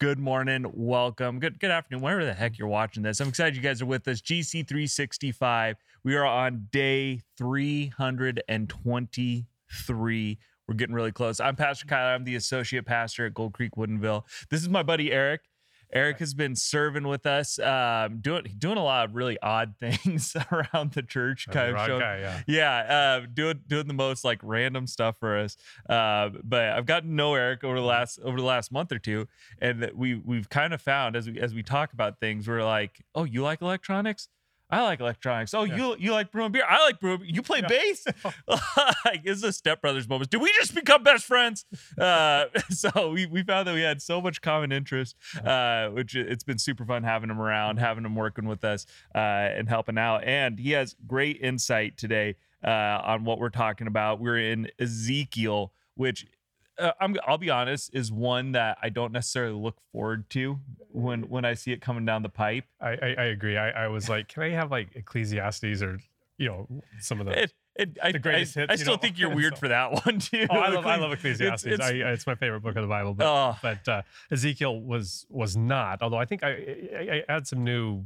Good morning, welcome, good good afternoon, wherever the heck you're watching this. I'm excited you guys are with us. GC 365. We are on day 323. We're getting really close. I'm Pastor Kyler. I'm the associate pastor at Gold Creek Woodinville. This is my buddy Eric. Eric has been serving with us, um, doing doing a lot of really odd things around the church. Kind of showing, guy, yeah. yeah, uh, doing doing the most like random stuff for us. Uh, but I've gotten to know Eric over the last over the last month or two, and that we we've kind of found as we as we talk about things, we're like, oh, you like electronics? I like electronics. Oh, Yeah. you you like brewing beer? I like brewing. You play Yeah. bass? like it's a stepbrothers moment. Did we just become best friends? Uh, so we we found that we had so much common interest, uh, which it- it's been super fun having him around, having him working with us, uh, and helping out. And he has great insight today uh, on what we're talking about. We're in Ezekiel, which. Uh, I'm, I'll be honest, is one that I don't necessarily look forward to when when I see it coming down the pipe. I, I, I agree. I, I was like, can I have like Ecclesiastes or you know some of the? It, it, I, The greatest I, hits, I still know? think you're weird So- for that one too. oh, I love I love Ecclesiastes. it's- I, it's my favorite book of the Bible. But but uh, Ezekiel was was not. Although I think I, I, I had some new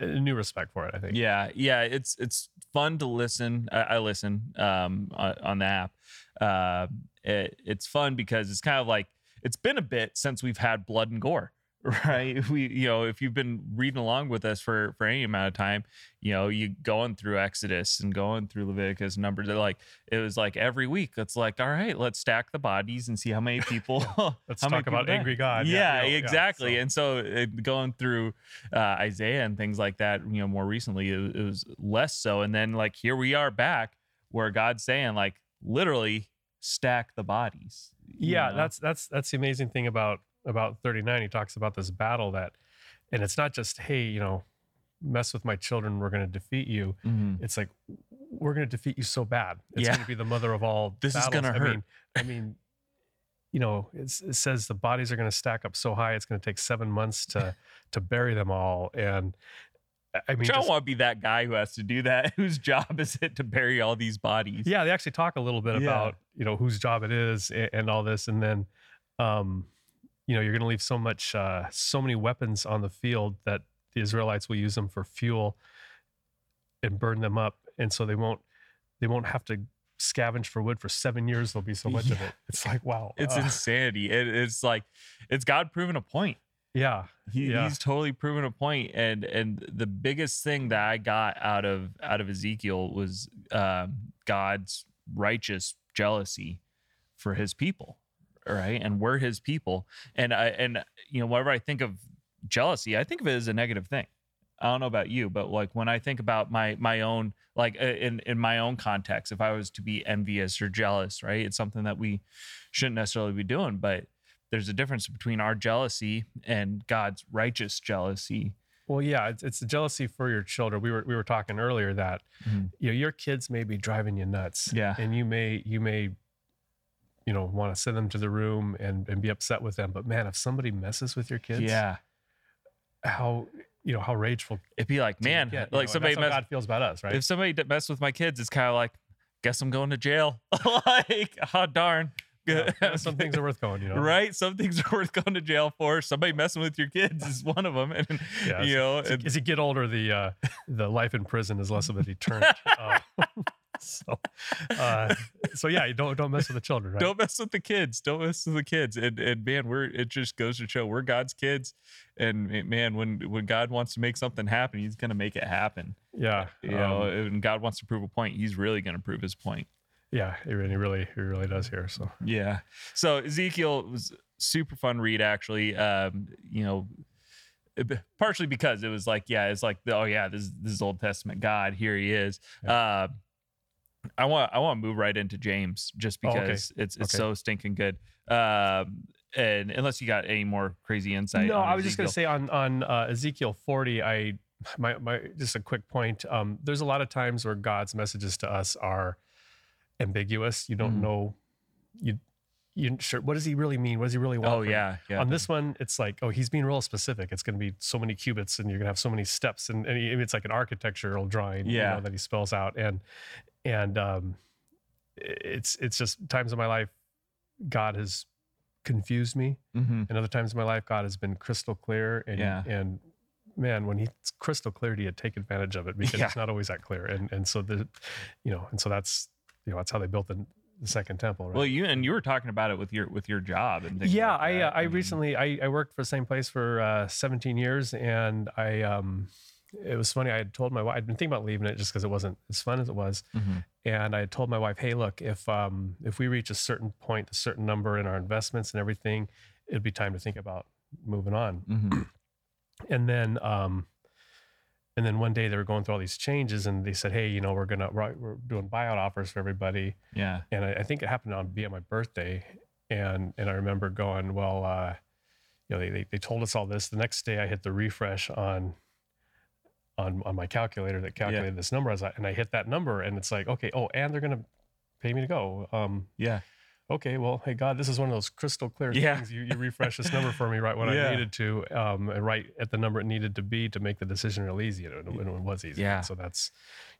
new respect for it. I think. yeah, yeah. It's it's fun to listen. I, I listen um, on, on the app. Uh, it, it's fun because it's kind of like it's been a bit since we've had blood and gore. Right, we you know if you've been reading along with us for for any amount of time, you know you going through Exodus and going through Leviticus numbers. They're like it was like every week. It's like all right, let's stack the bodies and see how many people. Let's how talk about angry God. Yeah, know, exactly. so- And so uh, going through uh, Isaiah and things like that, you know, more recently it, it was less so. And then like here we are back where God's saying like literally stack the bodies. yeah know? that's that's that's the amazing thing about about 39 he talks about this battle that and it's not just hey you know mess with my children we're going to defeat you Mhm. it's like we're going to defeat you so bad it's Yeah. going to be the mother of all This is gonna I hurt. mean, I mean you know it's, it says the bodies are going to stack up so high it's going to take seven months to to bury them all and I- I mean Which I don't just- want to be that guy who has to do that. Whose job is it to bury all these bodies? yeah they actually talk a little bit Yeah. about you know whose job it is and, and all this and then um you know you're going to leave so much uh so many weapons on the field that the israelites will use them for fuel and burn them up and so they won't they won't have to scavenge for wood for seven years there'll be so much of it it's like wow It's uh, insanity. It, it's like it's God proving a point. Yeah He, Yeah. He's totally proven a point, and and the biggest thing that I got out of out of Ezekiel was um, God's righteous jealousy for His people, right? And we're His people, and I and you know whenever I think of jealousy, I think of it as a negative thing. I don't know about you, but like when I think about my my own like uh, in in my own context, if I was to be envious or jealous, right? It's something that we shouldn't necessarily be doing, but there's a difference between our jealousy and God's righteous jealousy. well yeah it's, it's the jealousy for your children we were we were talking earlier that Mhm. you know your kids may be driving you nuts Yeah. and you may you may you know want to send them to the room and, and be upset with them but man if somebody messes with your kids Yeah. how you know how rageful It'd be like, man, get, you know, like somebody that's how mess, god feels about us right if somebody d- mess with my kids, it's kind of like, guess I'm going to jail. like, oh darn. Yeah, some things are worth going you know Right, some things are worth going to jail for. Somebody messing with your kids is one of them, and Yeah, you know, as, as you get older the uh the life in prison is less of a deterrent uh, so uh so yeah don't don't mess with the children right don't mess with the kids. Don't mess with the kids. And and man, we're it just goes to show we're God's kids. And man, when when God wants to make something happen, He's gonna make it happen. yeah You know, um, and God wants to prove a point, He's really gonna prove His point. Yeah it really really it really does here so Yeah. So Ezekiel was super fun read actually. Um, you know, partially because it was like, yeah, it's like, oh yeah, this this is Old Testament God. Here He is. Uh, I want I want to move right into James just Oh, okay. because it's it's Okay. so stinking good. Um, and unless you got any more crazy insight. No, I was just going to say on on uh, Ezekiel 40, I my my just a quick point. Um, there's a lot of times where God's messages to us are ambiguous. You don't Mhm. know you you sure what does he really mean? What does he really want? Oh yeah, yeah. On this one, it's like, oh, he's being real specific. It's going to be so many cubits, and you're going to have so many steps, and, and he- it's like an architectural drawing, you know, that he spells out, and and um, it's it's just times in my life, God has confused me. Mm-hmm. And other times in my life, God has been crystal clear. And Yeah. and man, when He's crystal clear to you, take advantage of it because Yeah. it's not always that clear. And and so the, you know, and so that's you know that's how they built the, the second temple. Right? Well, you and you were talking about it with your with your job and things yeah, like I uh. I mean, recently I, I worked for the same place for uh, 17 years, and I um it was funny. I had told my wife I'd been thinking about leaving it just because it wasn't as fun as it was, mhm. and I had told my wife, hey, look, if um if we reach a certain point, a certain number in our investments and everything, it'd be time to think about moving on. Mhm. And then um and then one day they were going through all these changes, and they said, hey, you know, we're gonna we're we're doing buyout offers for everybody. Yeah, and I, I think it happened on be on my birthday, and and I remember going, well, uh, you know, they, they they told us all this. The next day, I hit the refresh on on on my calculator that calculated this number, as I, and I hit that number, and it's like, okay, oh, and they're gonna pay me to go. Um, yeah, okay, well, hey God, this is one of those crystal clear Yeah. things. You, you refresh this number for me right when Yeah. I needed to, um, and right at the number it needed to be to make the decision real easy, and it, it was easy. Yeah. so that's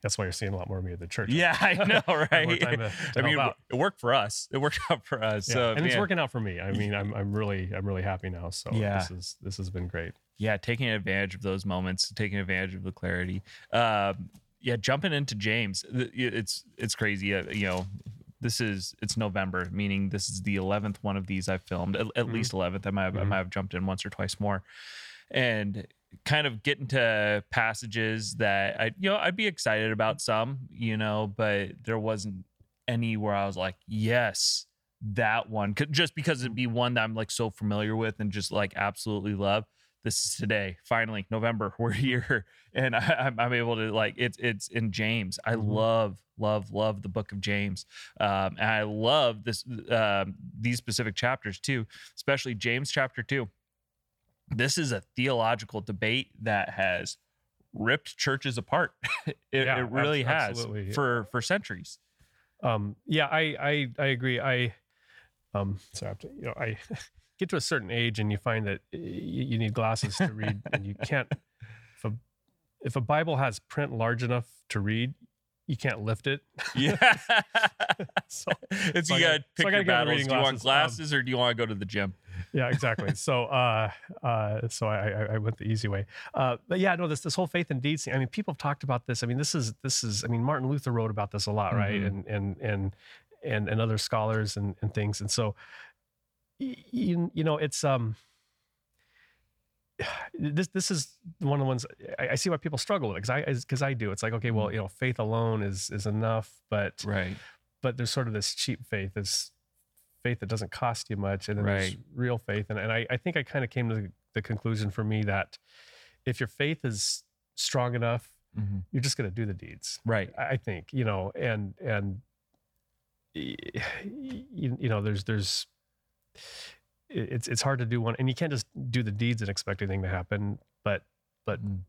that's why you're seeing a lot more of me at the church. yeah. I know, right? to- to I mean, it, out. it worked for us. It worked out for us. Yeah, So and it's working out for me. I mean, I'm I'm really I'm really happy now. So Yeah. this is this has been great. yeah, taking advantage of those moments, taking advantage of the clarity. Um, yeah, jumping into James, it's it's crazy. Uh, you know, this is it's November, meaning this is the eleventh one of these I've filmed. At, at Mhm. least eleventh. I might have, I Mhm. might have jumped in once or twice more, and kind of get into passages that I you know I'd be excited about some, you know, but there wasn't any where I was like, yes, that one, just because it'd be one that I'm like so familiar with and just like absolutely love this is today finally november we're here and I, I'm, I'm able to like it's it's in james i Mhm. love love love the book of james um and i love this um these specific chapters too especially james chapter 2 this is a theological debate that has ripped churches apart it, Yeah, it really has absolutely. for for centuries Um, yeah, I I I agree. I um, sorry I have to, you know, I get to a certain age and you find that you need glasses to read, and you can't. If a if a Bible has print large enough to read, you can't lift it. yeah So it's so you gotta- gotta so pick gotta your battles do you want glasses. Um, or do you want to go to the gym yeah, exactly. so, uh, uh, so I, I, I went the easy way. Uh, but yeah, no, this this whole faith and deeds thing. I mean, people have talked about this. I mean, this is this is. I mean, Martin Luther wrote about this a lot, right? Mhm. And and and and and other scholars and and things. And so, you you know, it's um. This this is one of the ones I, I see why people struggle with because I because I do. It's like okay, well, you know, faith alone is is enough, but right but there's sort of this cheap faith, this faith that doesn't cost you much, and then there's real faith. And, and I, I think I kind of came to the, the conclusion for me that if your faith is strong enough, Mhm. you're just going to do the deeds. right I I think you know, and and you, you know, there's there's it's it's hard to do one, and you can't just do the deeds and expect anything to happen. But but Mhm.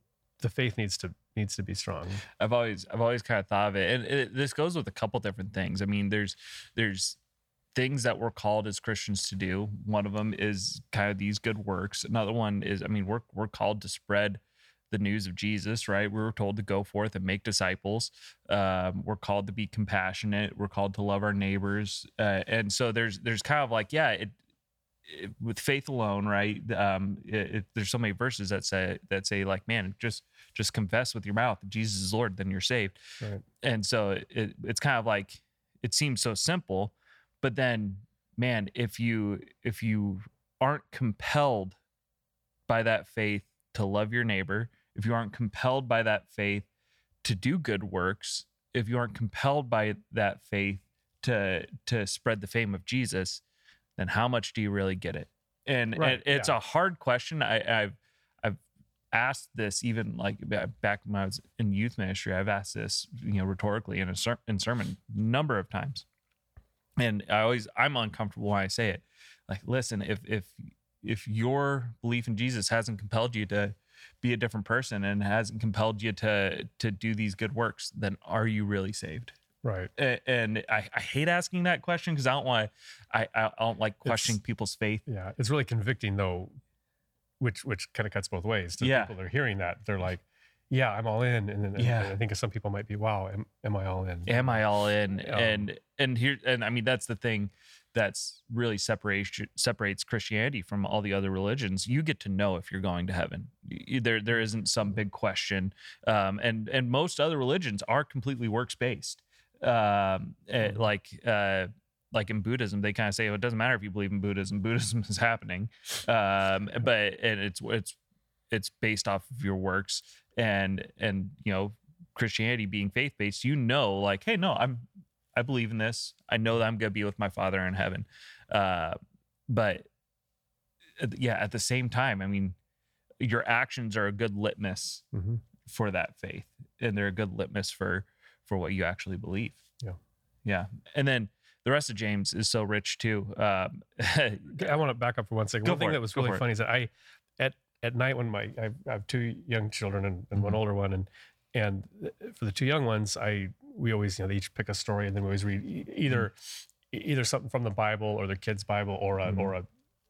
the faith needs to needs to be strong. I've always I've always kind of thought of it, and it, this goes with a couple different things. I mean, there's there's things that we're called as Christians to do. One of them is kind of these good works. Another one is, I mean, we're we're called to spread the news of Jesus, right? We were told to go forth and make disciples. Um, we're called to be compassionate. We're called to love our neighbors, uh, and so there's there's kind of like yeah, it, it with faith alone, right? Um, it, there's so many verses that say that say like, man, just just confess with your mouth that Jesus is Lord, then you're saved. Right. And so it, it, it's kind of like it seems so simple, but then man, if you if you aren't compelled by that faith to love your neighbor, if you aren't compelled by that faith to do good works, if you aren't compelled by that faith to to spread the fame of Jesus, then how much do you really get it? And, Right, it's yeah. a hard question. I, I've I've asked this even like back when I was in youth ministry. I've asked this you know rhetorically in a ser- in sermon number of times, and I always I'm uncomfortable when I say it. Like, listen, if if if your belief in Jesus hasn't compelled you to be a different person and hasn't compelled you to to do these good works, then are you really saved? Right. And I, I hate asking that question because I don't want I I don't like questioning people's faith. Yeah, it's really convicting though, which which kind of cuts both ways. To Yeah. people that are hearing that, they're like, "Yeah, I'm all in," and then Yeah. I think some people might be, "Wow, am, am I all in?" Am I all in? Um, and and here and I mean that's the thing. That's really separation separates Christianity from all the other religions. You get to know if you're going to heaven. There there isn't some big question, um, and and most other religions are completely works based. Um, eh, Mhm. like uh, like in Buddhism, they kind of say oh, it doesn't matter if you believe in Buddhism. Buddhism is happening, um, but and it's it's it's based off of your works and and you know Christianity being faith based, you know, like, hey, no, I'm I believe in this. I know that I'm gonna be with my father in heaven. Uh, but uh, yeah, at the same time, I mean, your actions are a good litmus Mhm. for that faith, and they're a good litmus for for what you actually believe. Yeah. yeah, and then the rest of James is so rich too. Um, I want to back up for one second. Go one thing it. that was really funny is that I, at at night when my I have, two young children and, and one Mhm. older one, and and for the two young ones, I we always you know they each pick a story and then we always read e- either e- either something from the Bible or their kids' Bible or a Mhm. or a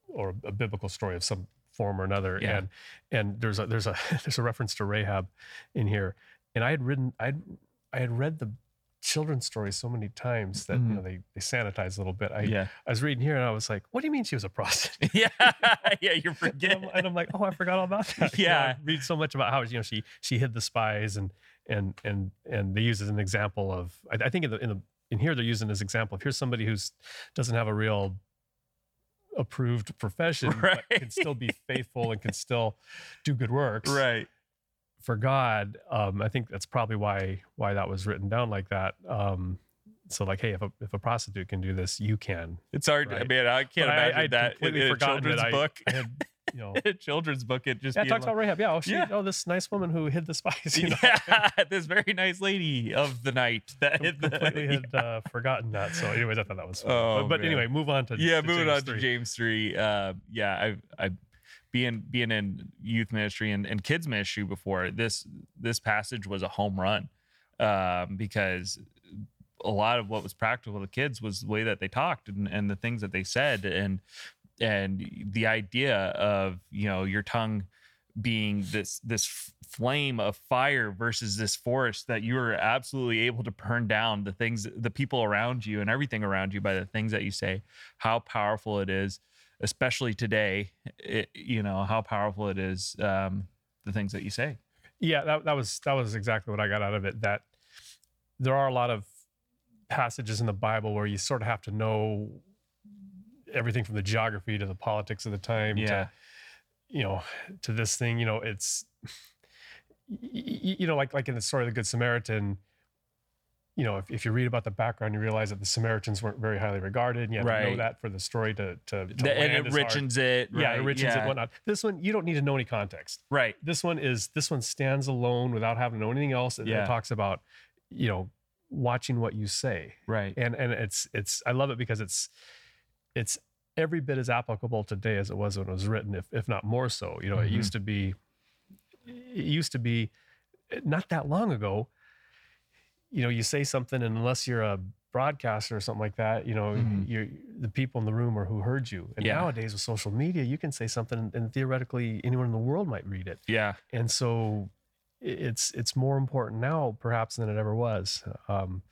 or a biblical story of some form or another. Yeah. And and there's a there's a there's a reference to Rahab in here, and I had written I I had read the children's stories so many times that Mhm. you know they they sanitize a little bit. I yeah, I was reading here and I was like, what do you mean she was a prostitute? yeah, yeah. You And forget. I'm, and I'm like, oh, I forgot all about that. You know, I Yeah. read so much about how you know she she hid the spies and and and and they use it as an example of. I, I think in the in the in here they're using as example of here's somebody who's doesn't have a real approved profession but can still be faithful and can still do good works right. for God. Um, I think that's probably why why that was written down like that. Um, so like, hey, if a if a prostitute can do this, you can. It's hard. I mean, I can't But imagine I'd that in, completely a forgotten that children's I- book. I had, you know, children's book, it just Yeah, it talks like- about Rahab. Yeah, oh, she, Yeah. oh, this nice woman who hid the spies. You know? yeah, this very nice lady of the night that hit the, completely had uh, forgotten that. So, anyways, I thought that was fun. Oh, but, but anyway, move on to yeah, to moving James on to James three. Uh, yeah, I, I, being being in youth ministry and, and kids ministry before this, this passage was a home run, um, because a lot of what was practical to kids was the way that they talked and, and the things that they said and and the idea of you know your tongue being this this flame of fire versus this forest that you are absolutely able to burn down the things the people around you and everything around you by the things that you say how powerful it is especially today it, you know how powerful it is um the things that you say Yeah, that, that was that was exactly what I got out of it. That there are a lot of passages in the Bible where you sort of have to know everything from the geography to the politics of the time yeah to you know to this thing. You know, it's you know like like in the story of the Good Samaritan. You know, if, if you read about the background, you realize that the Samaritans weren't very highly regarded, and you have to know that for the story to to, to The- and it richens it Yeah, right? it richens yeah. and whatnot. This one, you don't need to know any context right this one is this one stands alone without having to know anything else. It, it talks about, you know, watching what you say. right And and it's it's I love it because it's it's every bit as applicable today as it was when it was written, if if not more so. You know, it Mhm. used to be it used to be not that long ago, you know, you say something and unless you're a broadcaster or something like that, you know, Mhm. you're the people in the room are who heard you. And Yeah. nowadays with social media, you can say something and theoretically anyone in the world might read it yeah and so it's it's more important now perhaps than it ever was um,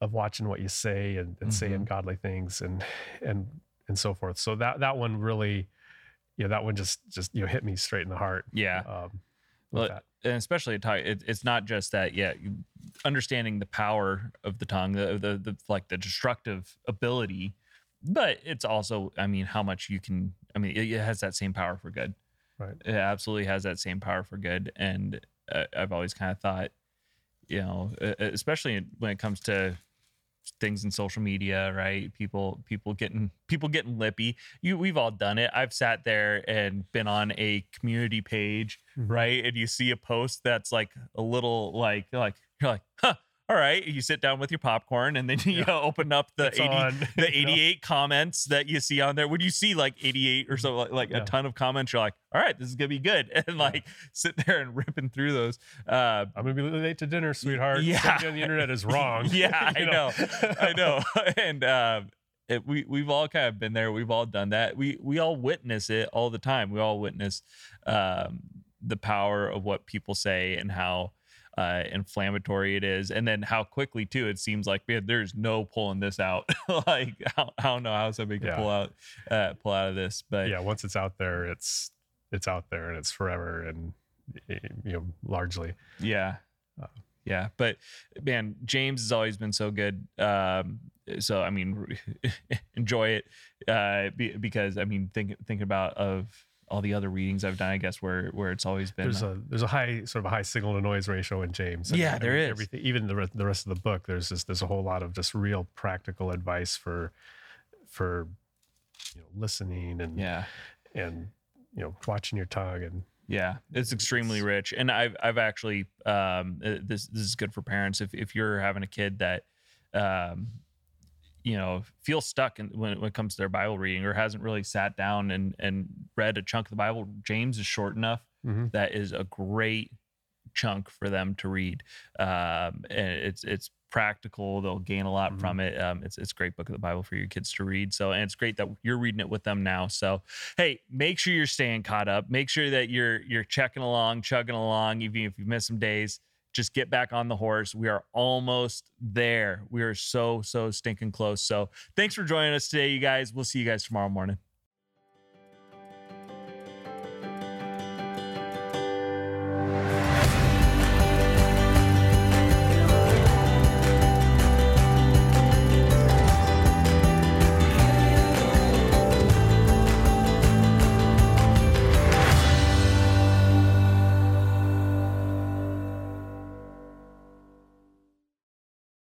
of watching what you say and, and saying Mhm. godly things and and and so forth so that that one really yeah that one just just you know hit me straight in the heart yeah um, Well, that. and especially it, it's not just that yeah understanding the power of the tongue the, the the like the destructive ability but it's also i mean how much you can i mean it, it has that same power for good Right. it absolutely has that same power for good and uh, i've always kind of thought you know especially when it comes to things in social media right? People people getting people getting lippy. You we've all done it. I've sat there and been on a community page Mhm. right? And you see a post that's like a little like like you're like huh all right you sit down with your popcorn and then you Yeah. open up the It's 80 on, the you know? 88 comments that you see on there. When you see like 88 or so like, like Yeah. a ton of comments you're like all right this is gonna be good. And like sit there and ripping through those uh i'm gonna be late to dinner sweetheart. yeah. Somebody on the internet is wrong yeah i know? i know. And um it, we we've all kind of been there. We've all done that. We we all witness it all the time. We all witness um the power of what people say and how uh, inflammatory it is, and then how quickly too it seems like man, there's no pulling this out. like I, I don't know how somebody can Yeah. pull out uh, pull out of this, but yeah, once it's out there, it's it's out there and it's forever and you know largely. Yeah. Uh, yeah. But man, James has always been so good. Um, so I mean, enjoy it. Uh, be, because I mean, think thinking about of all the other readings I've done, I guess where where it's always been. There's a there's a high sort of a high signal to noise ratio in James. Yeah, there every- is. Everything, even the rest, the rest of the book, there's just there's a whole lot of just real practical advice for for you know listening and yeah. and you know watching your tongue and Yeah, it's extremely rich, and I've I've actually um, uh, this this is good for parents if if you're having a kid that um, you know feel stuck in, when when it comes to their Bible reading or hasn't really sat down and and read a chunk of the Bible. James is short enough Mhm. that is a great chunk for them to read, um, and it's it's practical. They'll gain a lot Mhm. from it. Um, it's it's a great book of the Bible for your kids to read. So, and it's great that you're reading it with them now. So, hey, make sure you're staying caught up. Make sure that you're you're checking along, chugging along, even if you miss some days. Just get back on the horse. We are almost there. We are so so stinking close. So, thanks for joining us today, you guys. We'll see you guys tomorrow morning.